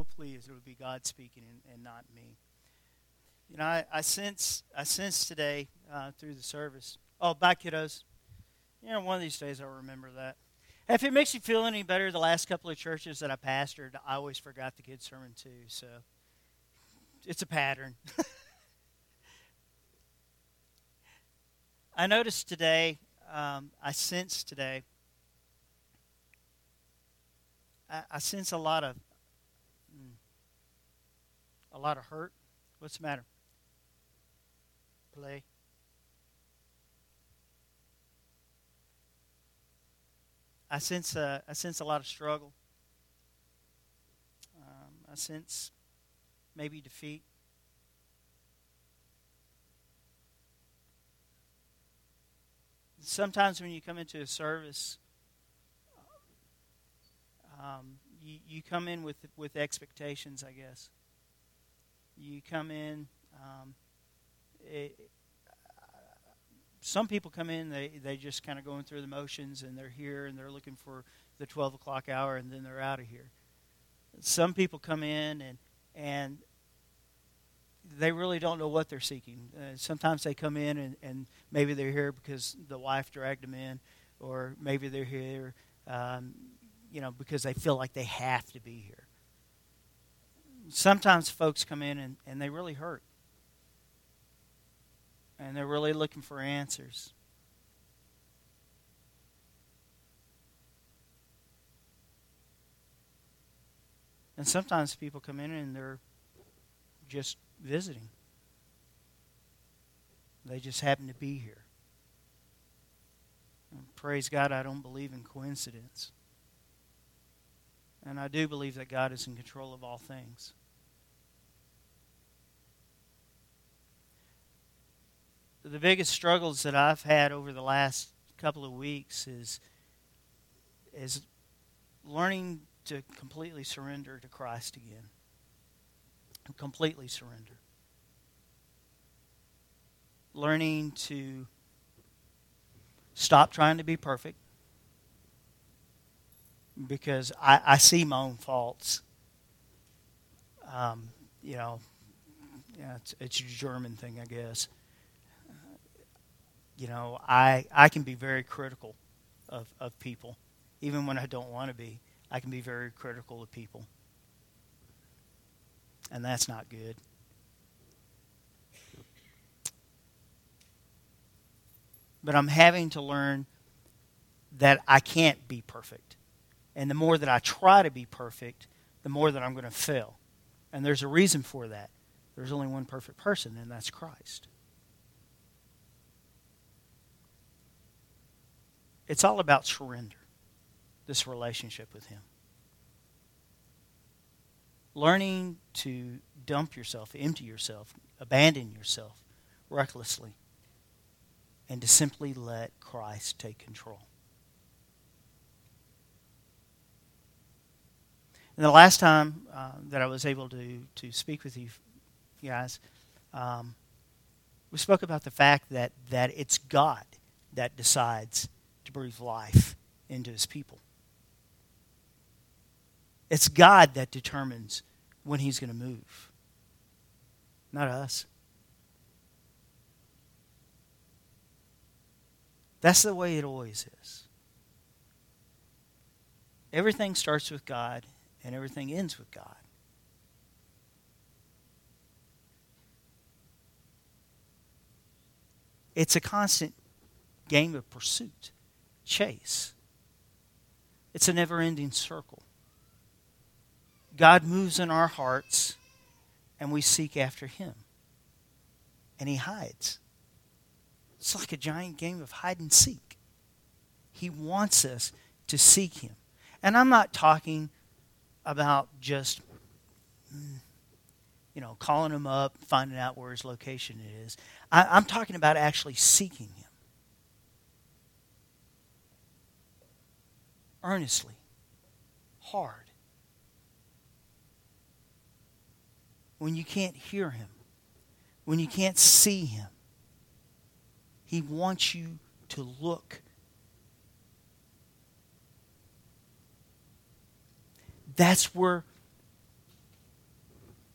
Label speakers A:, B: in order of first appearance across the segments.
A: hopefully it would be God speaking and, and not me. You know, I, I sense I sense today uh, through the service. Oh, bye, kiddos. You know, one of these days I'll remember that. If it makes you feel any better, the last couple of churches that I pastored, I always forgot the kids' sermon too. So it's a pattern. I noticed today, um, I sense today, I, I sense a lot of lot of hurt. What's the matter? Play. I sense a, I sense a lot of struggle. Um, I sense maybe defeat. Sometimes when you come into a service, um, you, you come in with with expectations, I guess. You come in. Um, it, some people come in, they, they just kind of going through the motions and they're here and they're looking for the 12 o'clock hour and then they're out of here. Some people come in and, and they really don't know what they're seeking. Uh, sometimes they come in and, and maybe they're here because the wife dragged them in, or maybe they're here, um, you know, because they feel like they have to be here. Sometimes folks come in and, and they really hurt and they're really looking for answers. And sometimes people come in and they're just visiting. They just happen to be here. And praise God, I don't believe in coincidence. And I do believe that God is in control of all things. The biggest struggles that I've had over the last couple of weeks is is learning to completely surrender to Christ again. Completely surrender. Learning to stop trying to be perfect because I, I see my own faults. Um, you know, yeah, it's, it's a German thing, I guess you know, I, I can be very critical of, of people. Even when I don't want to be, I can be very critical of people. And that's not good. But I'm having to learn that I can't be perfect. And the more that I try to be perfect, the more that I'm going to fail. And there's a reason for that. There's only one perfect person, and that's Christ. It's all about surrender, this relationship with Him. Learning to dump yourself, empty yourself, abandon yourself recklessly, and to simply let Christ take control. And the last time uh, that I was able to, to speak with you guys, um, we spoke about the fact that, that it's God that decides to breathe life into his people. It's God that determines when he's going to move, not us. That's the way it always is. Everything starts with God and everything ends with God. It's a constant game of pursuit chase. It's a never ending circle. God moves in our hearts and we seek after Him. And He hides. It's like a giant game of hide and seek. He wants us to seek Him. And I'm not talking about just, mm, you know, calling Him up, finding out where His location is. I, am talking about actually seeking Him. Earnestly, hard. When you can't hear Him, when you can't see Him, He wants you to look. That's where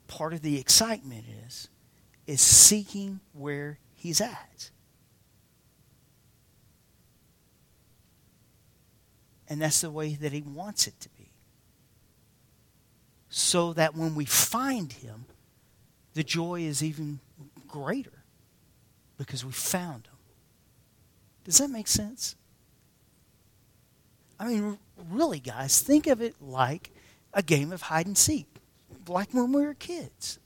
A: part of the excitement is is seeking where he's at. And that's the way that he wants it to be. So that when we find him, the joy is even greater because we found him. Does that make sense? I mean, really, guys, think of it like a game of hide and seek, like when we were kids.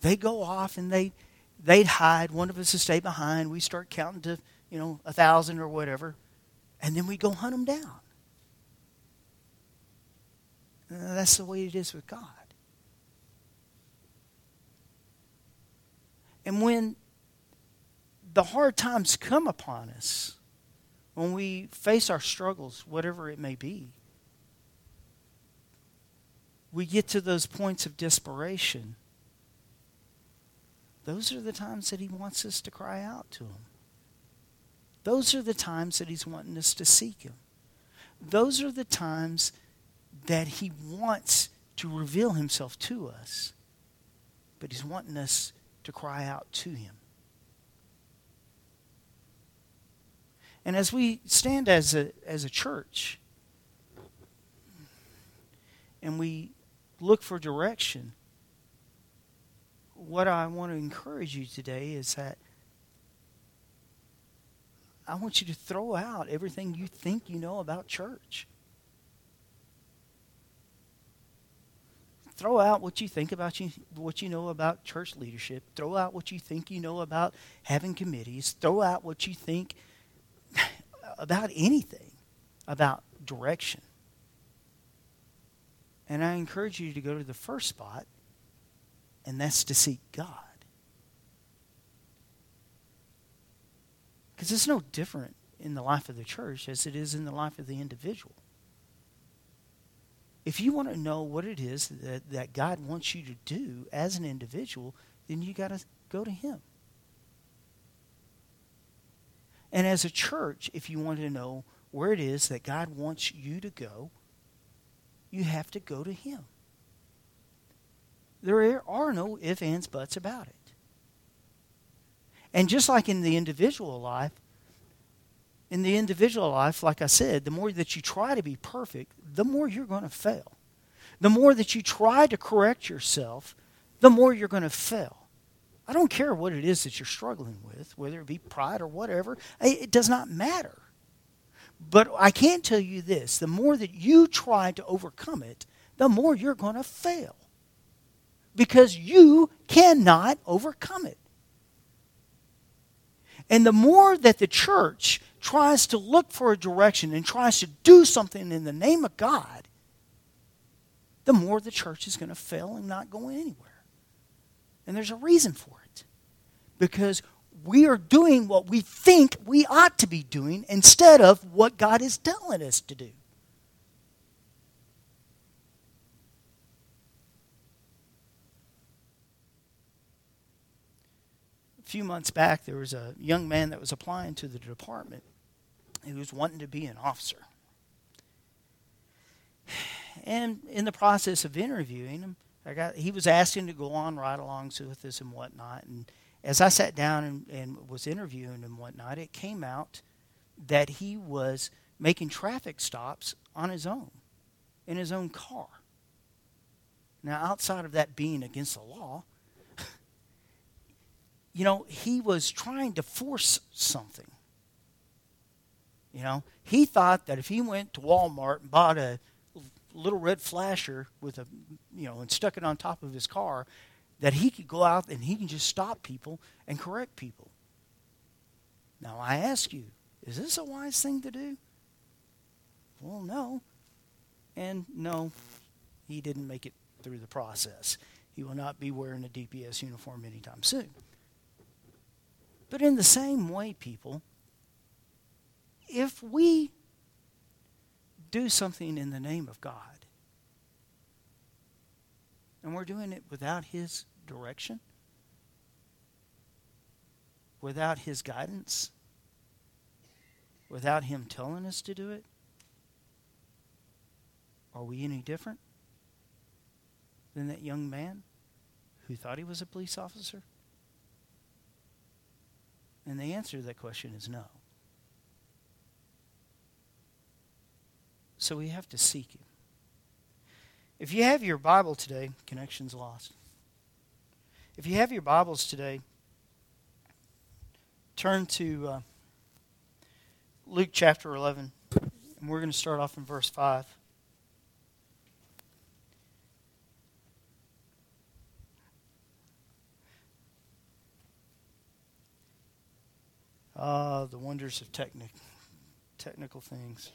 A: They go off and they they'd hide. One of us would stay behind. We start counting to you know a thousand or whatever, and then we go hunt them down. And that's the way it is with God. And when the hard times come upon us, when we face our struggles, whatever it may be, we get to those points of desperation. Those are the times that He wants us to cry out to Him. Those are the times that He's wanting us to seek Him. Those are the times that He wants to reveal Himself to us. But He's wanting us to cry out to Him. And as we stand as a, as a church and we look for direction, what I want to encourage you today is that I want you to throw out everything you think you know about church. Throw out what you think about you, what you know about church leadership. Throw out what you think you know about having committees. Throw out what you think about anything about direction. And I encourage you to go to the first spot, and that's to seek God. Because it's no different in the life of the church as it is in the life of the individual. If you want to know what it is that, that God wants you to do as an individual, then you got to go to Him. And as a church, if you want to know where it is that God wants you to go, you have to go to Him. There are no ifs, ands, buts about it. And just like in the individual life, in the individual life, like I said, the more that you try to be perfect, the more you're going to fail. The more that you try to correct yourself, the more you're going to fail. I don't care what it is that you're struggling with, whether it be pride or whatever, it does not matter. But I can tell you this the more that you try to overcome it, the more you're going to fail. Because you cannot overcome it. And the more that the church tries to look for a direction and tries to do something in the name of God, the more the church is going to fail and not go anywhere. And there's a reason for it. Because we are doing what we think we ought to be doing instead of what God is telling us to do. A few months back, there was a young man that was applying to the department. He was wanting to be an officer. And in the process of interviewing him, I got he was asking to go on right along with us and whatnot. And as I sat down and, and was interviewing him and whatnot, it came out that he was making traffic stops on his own, in his own car. Now, outside of that being against the law, you know, he was trying to force something. You know, he thought that if he went to Walmart and bought a little red flasher with a, you know, and stuck it on top of his car, that he could go out and he can just stop people and correct people. Now, I ask you, is this a wise thing to do? Well, no. And no, he didn't make it through the process. He will not be wearing a DPS uniform anytime soon. But in the same way, people, if we do something in the name of God. And we're doing it without His direction, without His guidance, without Him telling us to do it. Are we any different? than that young man who thought he was a police officer? And the answer to that question is no. So we have to seek Him. If you have your Bible today, connection's lost. If you have your Bibles today, turn to uh, Luke chapter 11, and we're going to start off in verse 5. Ah, the wonders of technic- technical things.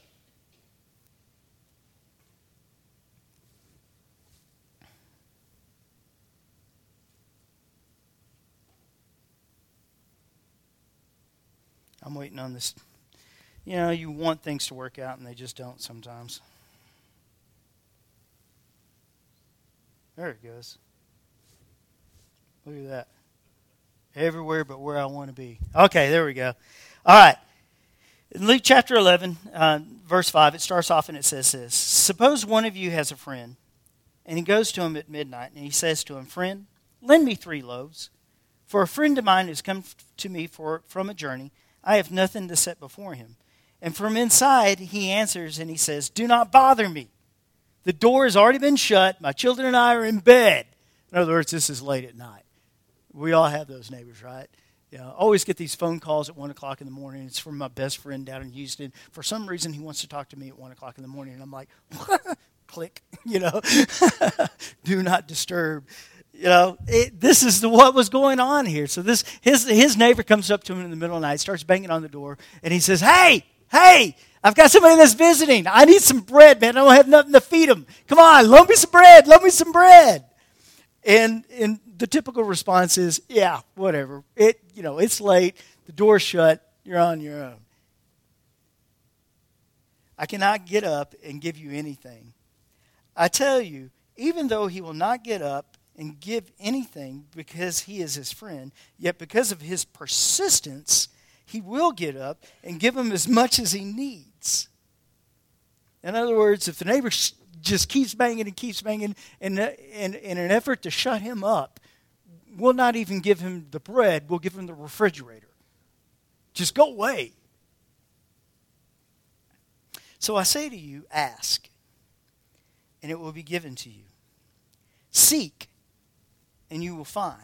A: I'm waiting on this. You know, you want things to work out and they just don't sometimes. There it goes. Look at that. Everywhere but where I want to be. Okay, there we go. All right. In Luke chapter 11, uh, verse 5, it starts off and it says this Suppose one of you has a friend, and he goes to him at midnight, and he says to him, Friend, lend me three loaves, for a friend of mine has come to me for, from a journey. I have nothing to set before him. And from inside, he answers and he says, Do not bother me. The door has already been shut. My children and I are in bed. In other words, this is late at night. We all have those neighbors, right? You know, I always get these phone calls at 1 o'clock in the morning. It's from my best friend down in Houston. For some reason, he wants to talk to me at 1 o'clock in the morning. And I'm like, click, you know, do not disturb. You know, it, this is the, what was going on here. So this his his neighbor comes up to him in the middle of the night, starts banging on the door, and he says, "Hey, hey, I've got somebody that's visiting. I need some bread, man. I don't have nothing to feed them. Come on, loan me some bread. Loan me some bread." And and the typical response is, yeah, whatever. It, you know, it's late. The door's shut. You're on your own. I cannot get up and give you anything. I tell you, even though he will not get up and give anything because he is his friend, yet because of his persistence, he will get up and give him as much as he needs. In other words, if the neighbor just keeps banging and keeps banging in, in, in an effort to shut him up, we'll not even give him the bread, we'll give him the refrigerator. Just go away. So I say to you, ask, and it will be given to you. Seek, and you will find.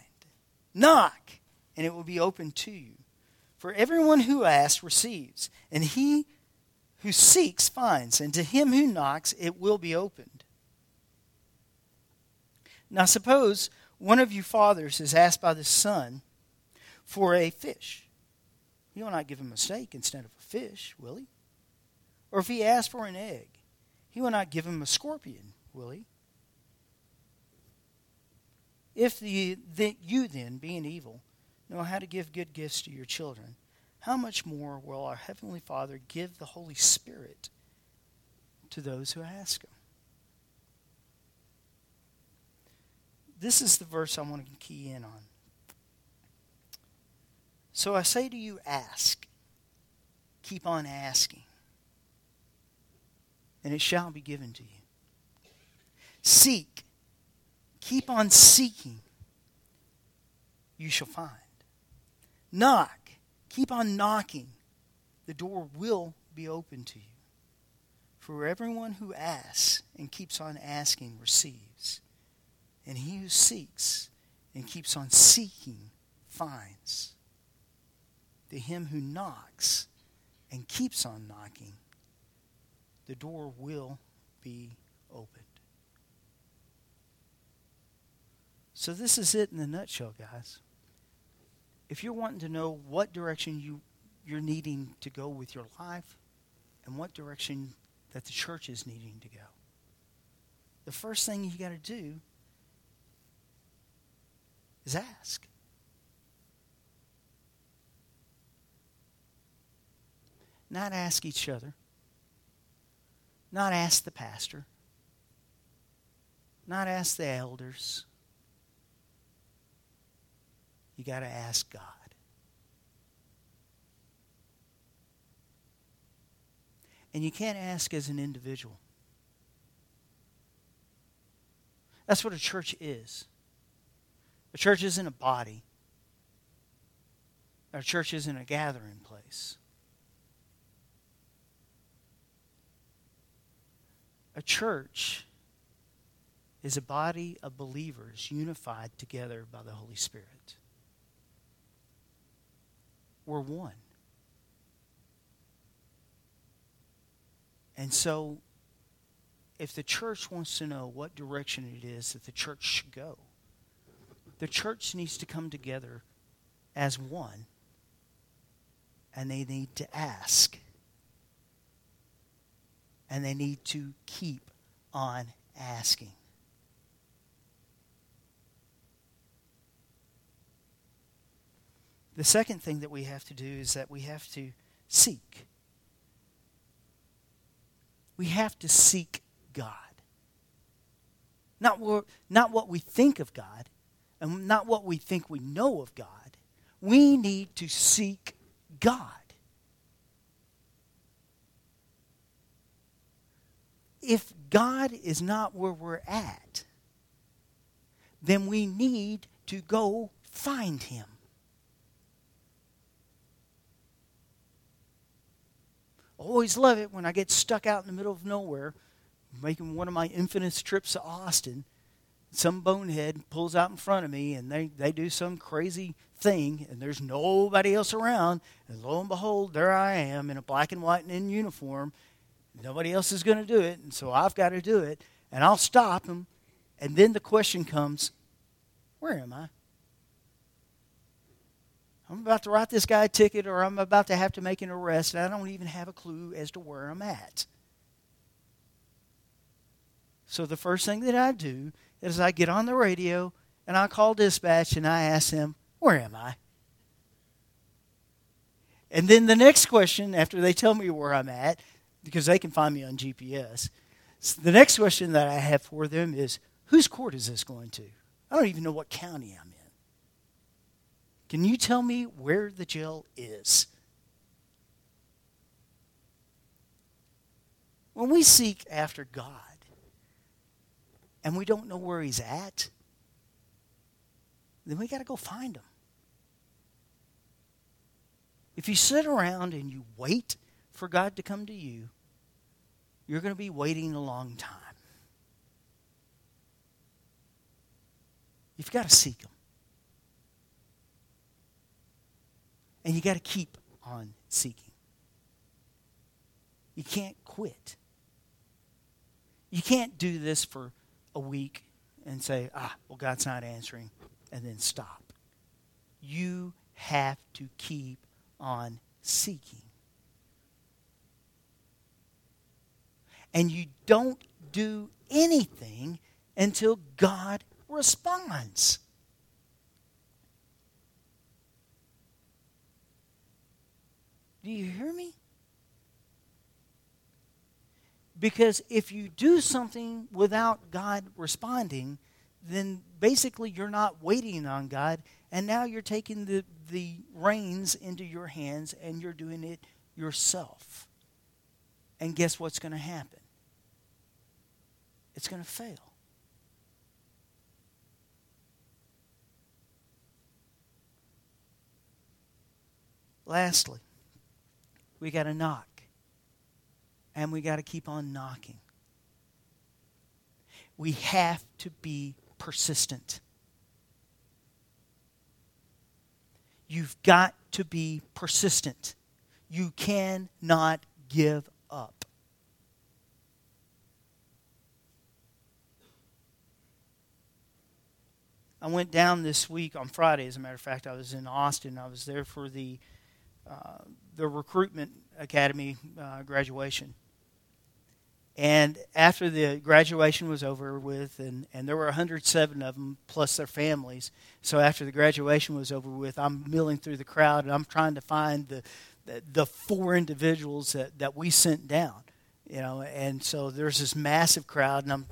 A: Knock, and it will be opened to you. For everyone who asks receives, and he who seeks finds, and to him who knocks it will be opened. Now suppose one of you fathers is asked by the son for a fish. He will not give him a steak instead of a fish, will he? Or if he asks for an egg, he will not give him a scorpion, will he? If the, the, you then, being evil, know how to give good gifts to your children, how much more will our Heavenly Father give the Holy Spirit to those who ask Him? This is the verse I want to key in on. So I say to you, ask. Keep on asking, and it shall be given to you. Seek. Keep on seeking. You shall find. Knock. Keep on knocking. The door will be open to you. For everyone who asks and keeps on asking receives and he who seeks and keeps on seeking finds. To him who knocks and keeps on knocking, the door will be opened. So, this is it in a nutshell, guys. If you're wanting to know what direction you, you're needing to go with your life and what direction that the church is needing to go, the first thing you got to do is ask. Not ask each other. Not ask the pastor. Not ask the elders. You got to ask God. And you can't ask as an individual. That's what a church is. A church isn't a body. A church isn't a gathering place. A church is a body of believers unified together by the Holy Spirit. We're one. And so, if the church wants to know what direction it is that the church should go, the church needs to come together as one and they need to ask. And they need to keep on asking. The second thing that we have to do is that we have to seek. We have to seek God. Not what, not what we think of God, and not what we think we know of God. We need to seek God. If God is not where we're at, then we need to go find Him. always love it when I get stuck out in the middle of nowhere, making one of my infamous trips to Austin. Some bonehead pulls out in front of me and they, they do some crazy thing, and there's nobody else around. And lo and behold, there I am in a black and white and in uniform. Nobody else is going to do it, and so I've got to do it. And I'll stop them. And then the question comes where am I? I'm about to write this guy a ticket or I'm about to have to make an arrest, and I don't even have a clue as to where I'm at. So the first thing that I do is I get on the radio and I call dispatch and I ask them, Where am I? And then the next question, after they tell me where I'm at, because they can find me on GPS, the next question that I have for them is, Whose court is this going to? I don't even know what county I'm in. Can you tell me where the jail is? When we seek after God and we don't know where He's at, then we got to go find Him. If you sit around and you wait for God to come to you, you're going to be waiting a long time. You've got to seek Him. And you got to keep on seeking. You can't quit. You can't do this for a week and say, ah, well, God's not answering, and then stop. You have to keep on seeking. And you don't do anything until God responds. Do you hear me? Because if you do something without God responding, then basically you're not waiting on God, and now you're taking the, the reins into your hands and you're doing it yourself. And guess what's going to happen? It's going to fail. Lastly, we got to knock. And we got to keep on knocking. We have to be persistent. You've got to be persistent. You cannot give up. I went down this week on Friday, as a matter of fact. I was in Austin. I was there for the uh, the recruitment academy uh, graduation. And after the graduation was over with, and, and there were 107 of them plus their families. So after the graduation was over with, I'm milling through the crowd and I'm trying to find the, the, the four individuals that, that we sent down. You know, and so there's this massive crowd, and I'm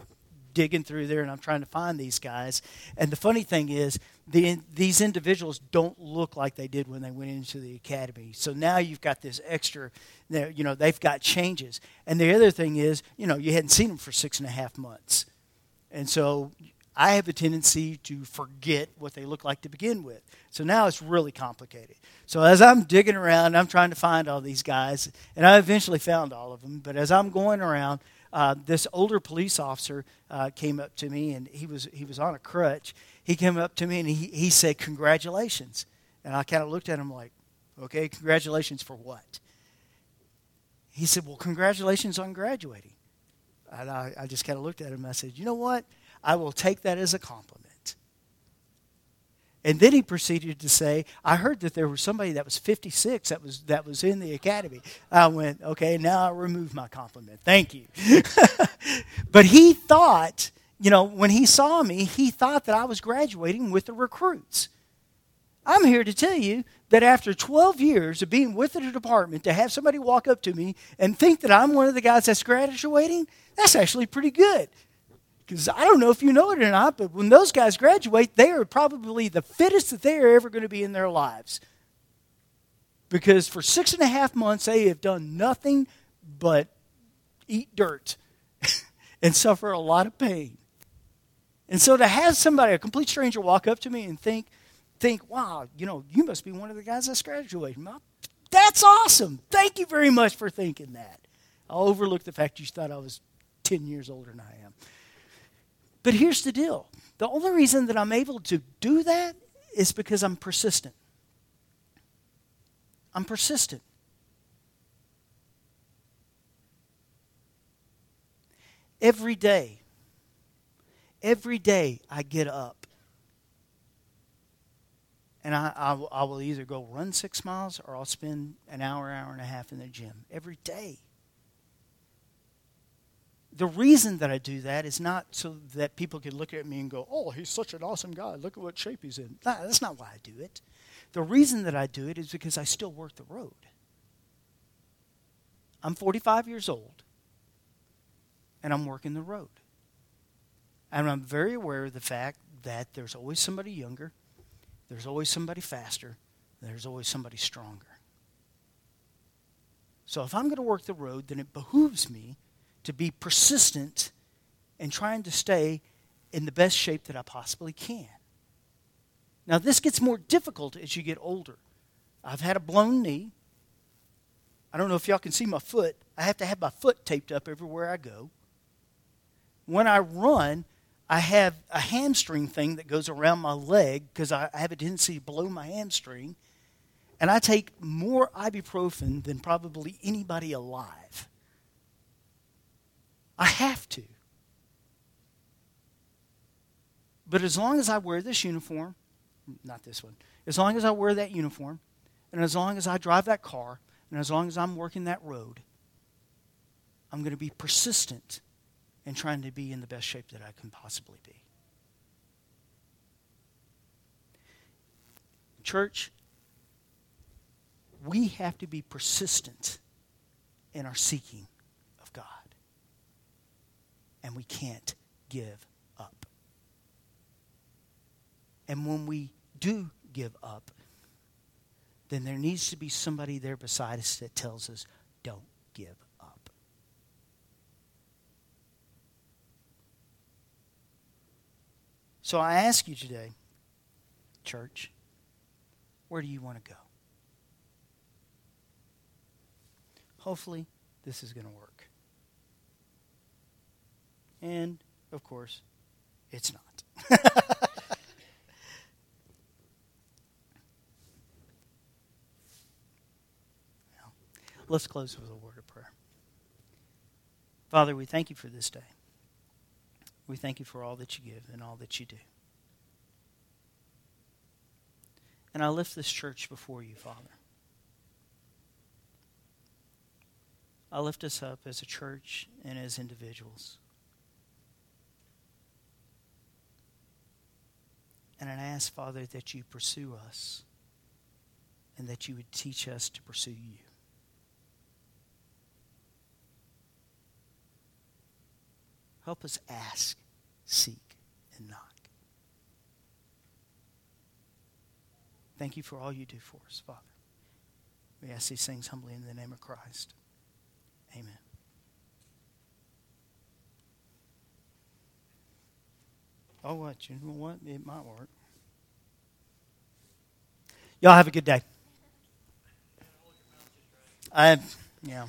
A: digging through there and I'm trying to find these guys. And the funny thing is, the, these individuals don't look like they did when they went into the academy. So now you've got this extra, you know, they've got changes. And the other thing is, you know, you hadn't seen them for six and a half months. And so I have a tendency to forget what they look like to begin with. So now it's really complicated. So as I'm digging around, I'm trying to find all these guys, and I eventually found all of them. But as I'm going around, uh, this older police officer uh, came up to me, and he was he was on a crutch. He came up to me and he, he said, "Congratulations!" And I kind of looked at him like, "Okay, congratulations for what?" He said, "Well, congratulations on graduating." And I, I just kind of looked at him and I said, You know what? I will take that as a compliment. And then he proceeded to say, I heard that there was somebody that was 56 that was, that was in the academy. I went, okay, now I remove my compliment. Thank you. but he thought, you know, when he saw me, he thought that I was graduating with the recruits. I'm here to tell you that after 12 years of being with the department, to have somebody walk up to me and think that I'm one of the guys that's graduating, that's actually pretty good. Because I don't know if you know it or not, but when those guys graduate, they are probably the fittest that they are ever going to be in their lives. Because for six and a half months, they have done nothing but eat dirt and suffer a lot of pain. And so to have somebody, a complete stranger, walk up to me and think, think, wow, you know, you must be one of the guys that's graduating. That's awesome. Thank you very much for thinking that. I'll overlook the fact you thought I was 10 years older than I am. But here's the deal the only reason that I'm able to do that is because I'm persistent. I'm persistent. Every day, every day I get up and I, I, I, will either go run six miles or I'll spend an hour, hour and a half in the gym every day. The reason that I do that is not so that people can look at me and go, oh, he's such an awesome guy. Look at what shape he's in. No, that's not why I do it. The reason that I do it is because I still work the road. I'm 45 years old, and I'm working the road. And I'm very aware of the fact that there's always somebody younger there's always somebody faster, there's always somebody stronger. So if I'm going to work the road, then it behooves me to be persistent in trying to stay in the best shape that I possibly can. Now, this gets more difficult as you get older. I've had a blown knee. I don't know if y'all can see my foot. I have to have my foot taped up everywhere I go. When I run, I have a hamstring thing that goes around my leg because I, have a tendency to blow my hamstring. And I take more ibuprofen than probably anybody alive. I have to. But as long as I wear this uniform, not this one, as long as I wear that uniform, and as long as I drive that car, and as long as I'm working that road, I'm going to be persistent in trying to be in the best shape that I can possibly be. Church, we have to be persistent in our seeking. And we can't give up. And when we do give up, then there needs to be somebody there beside us that tells us, don't give up. So I ask you today, church, where do you want to go? Hopefully, this is going to work. And, of course, it's not. Let's close with a word of prayer. Father, we thank you for this day. We thank you for all that you give and all that you do. And I lift this church before you, Father. I lift us up as a church and as individuals. And I ask, Father, that you pursue us and that you would teach us to pursue you. Help us ask, seek, and knock. Thank you for all you do for us, Father. We ask these things humbly in the name of Christ. Amen. Oh, what? You know what? It might work. Y'all have a good day. I, yeah.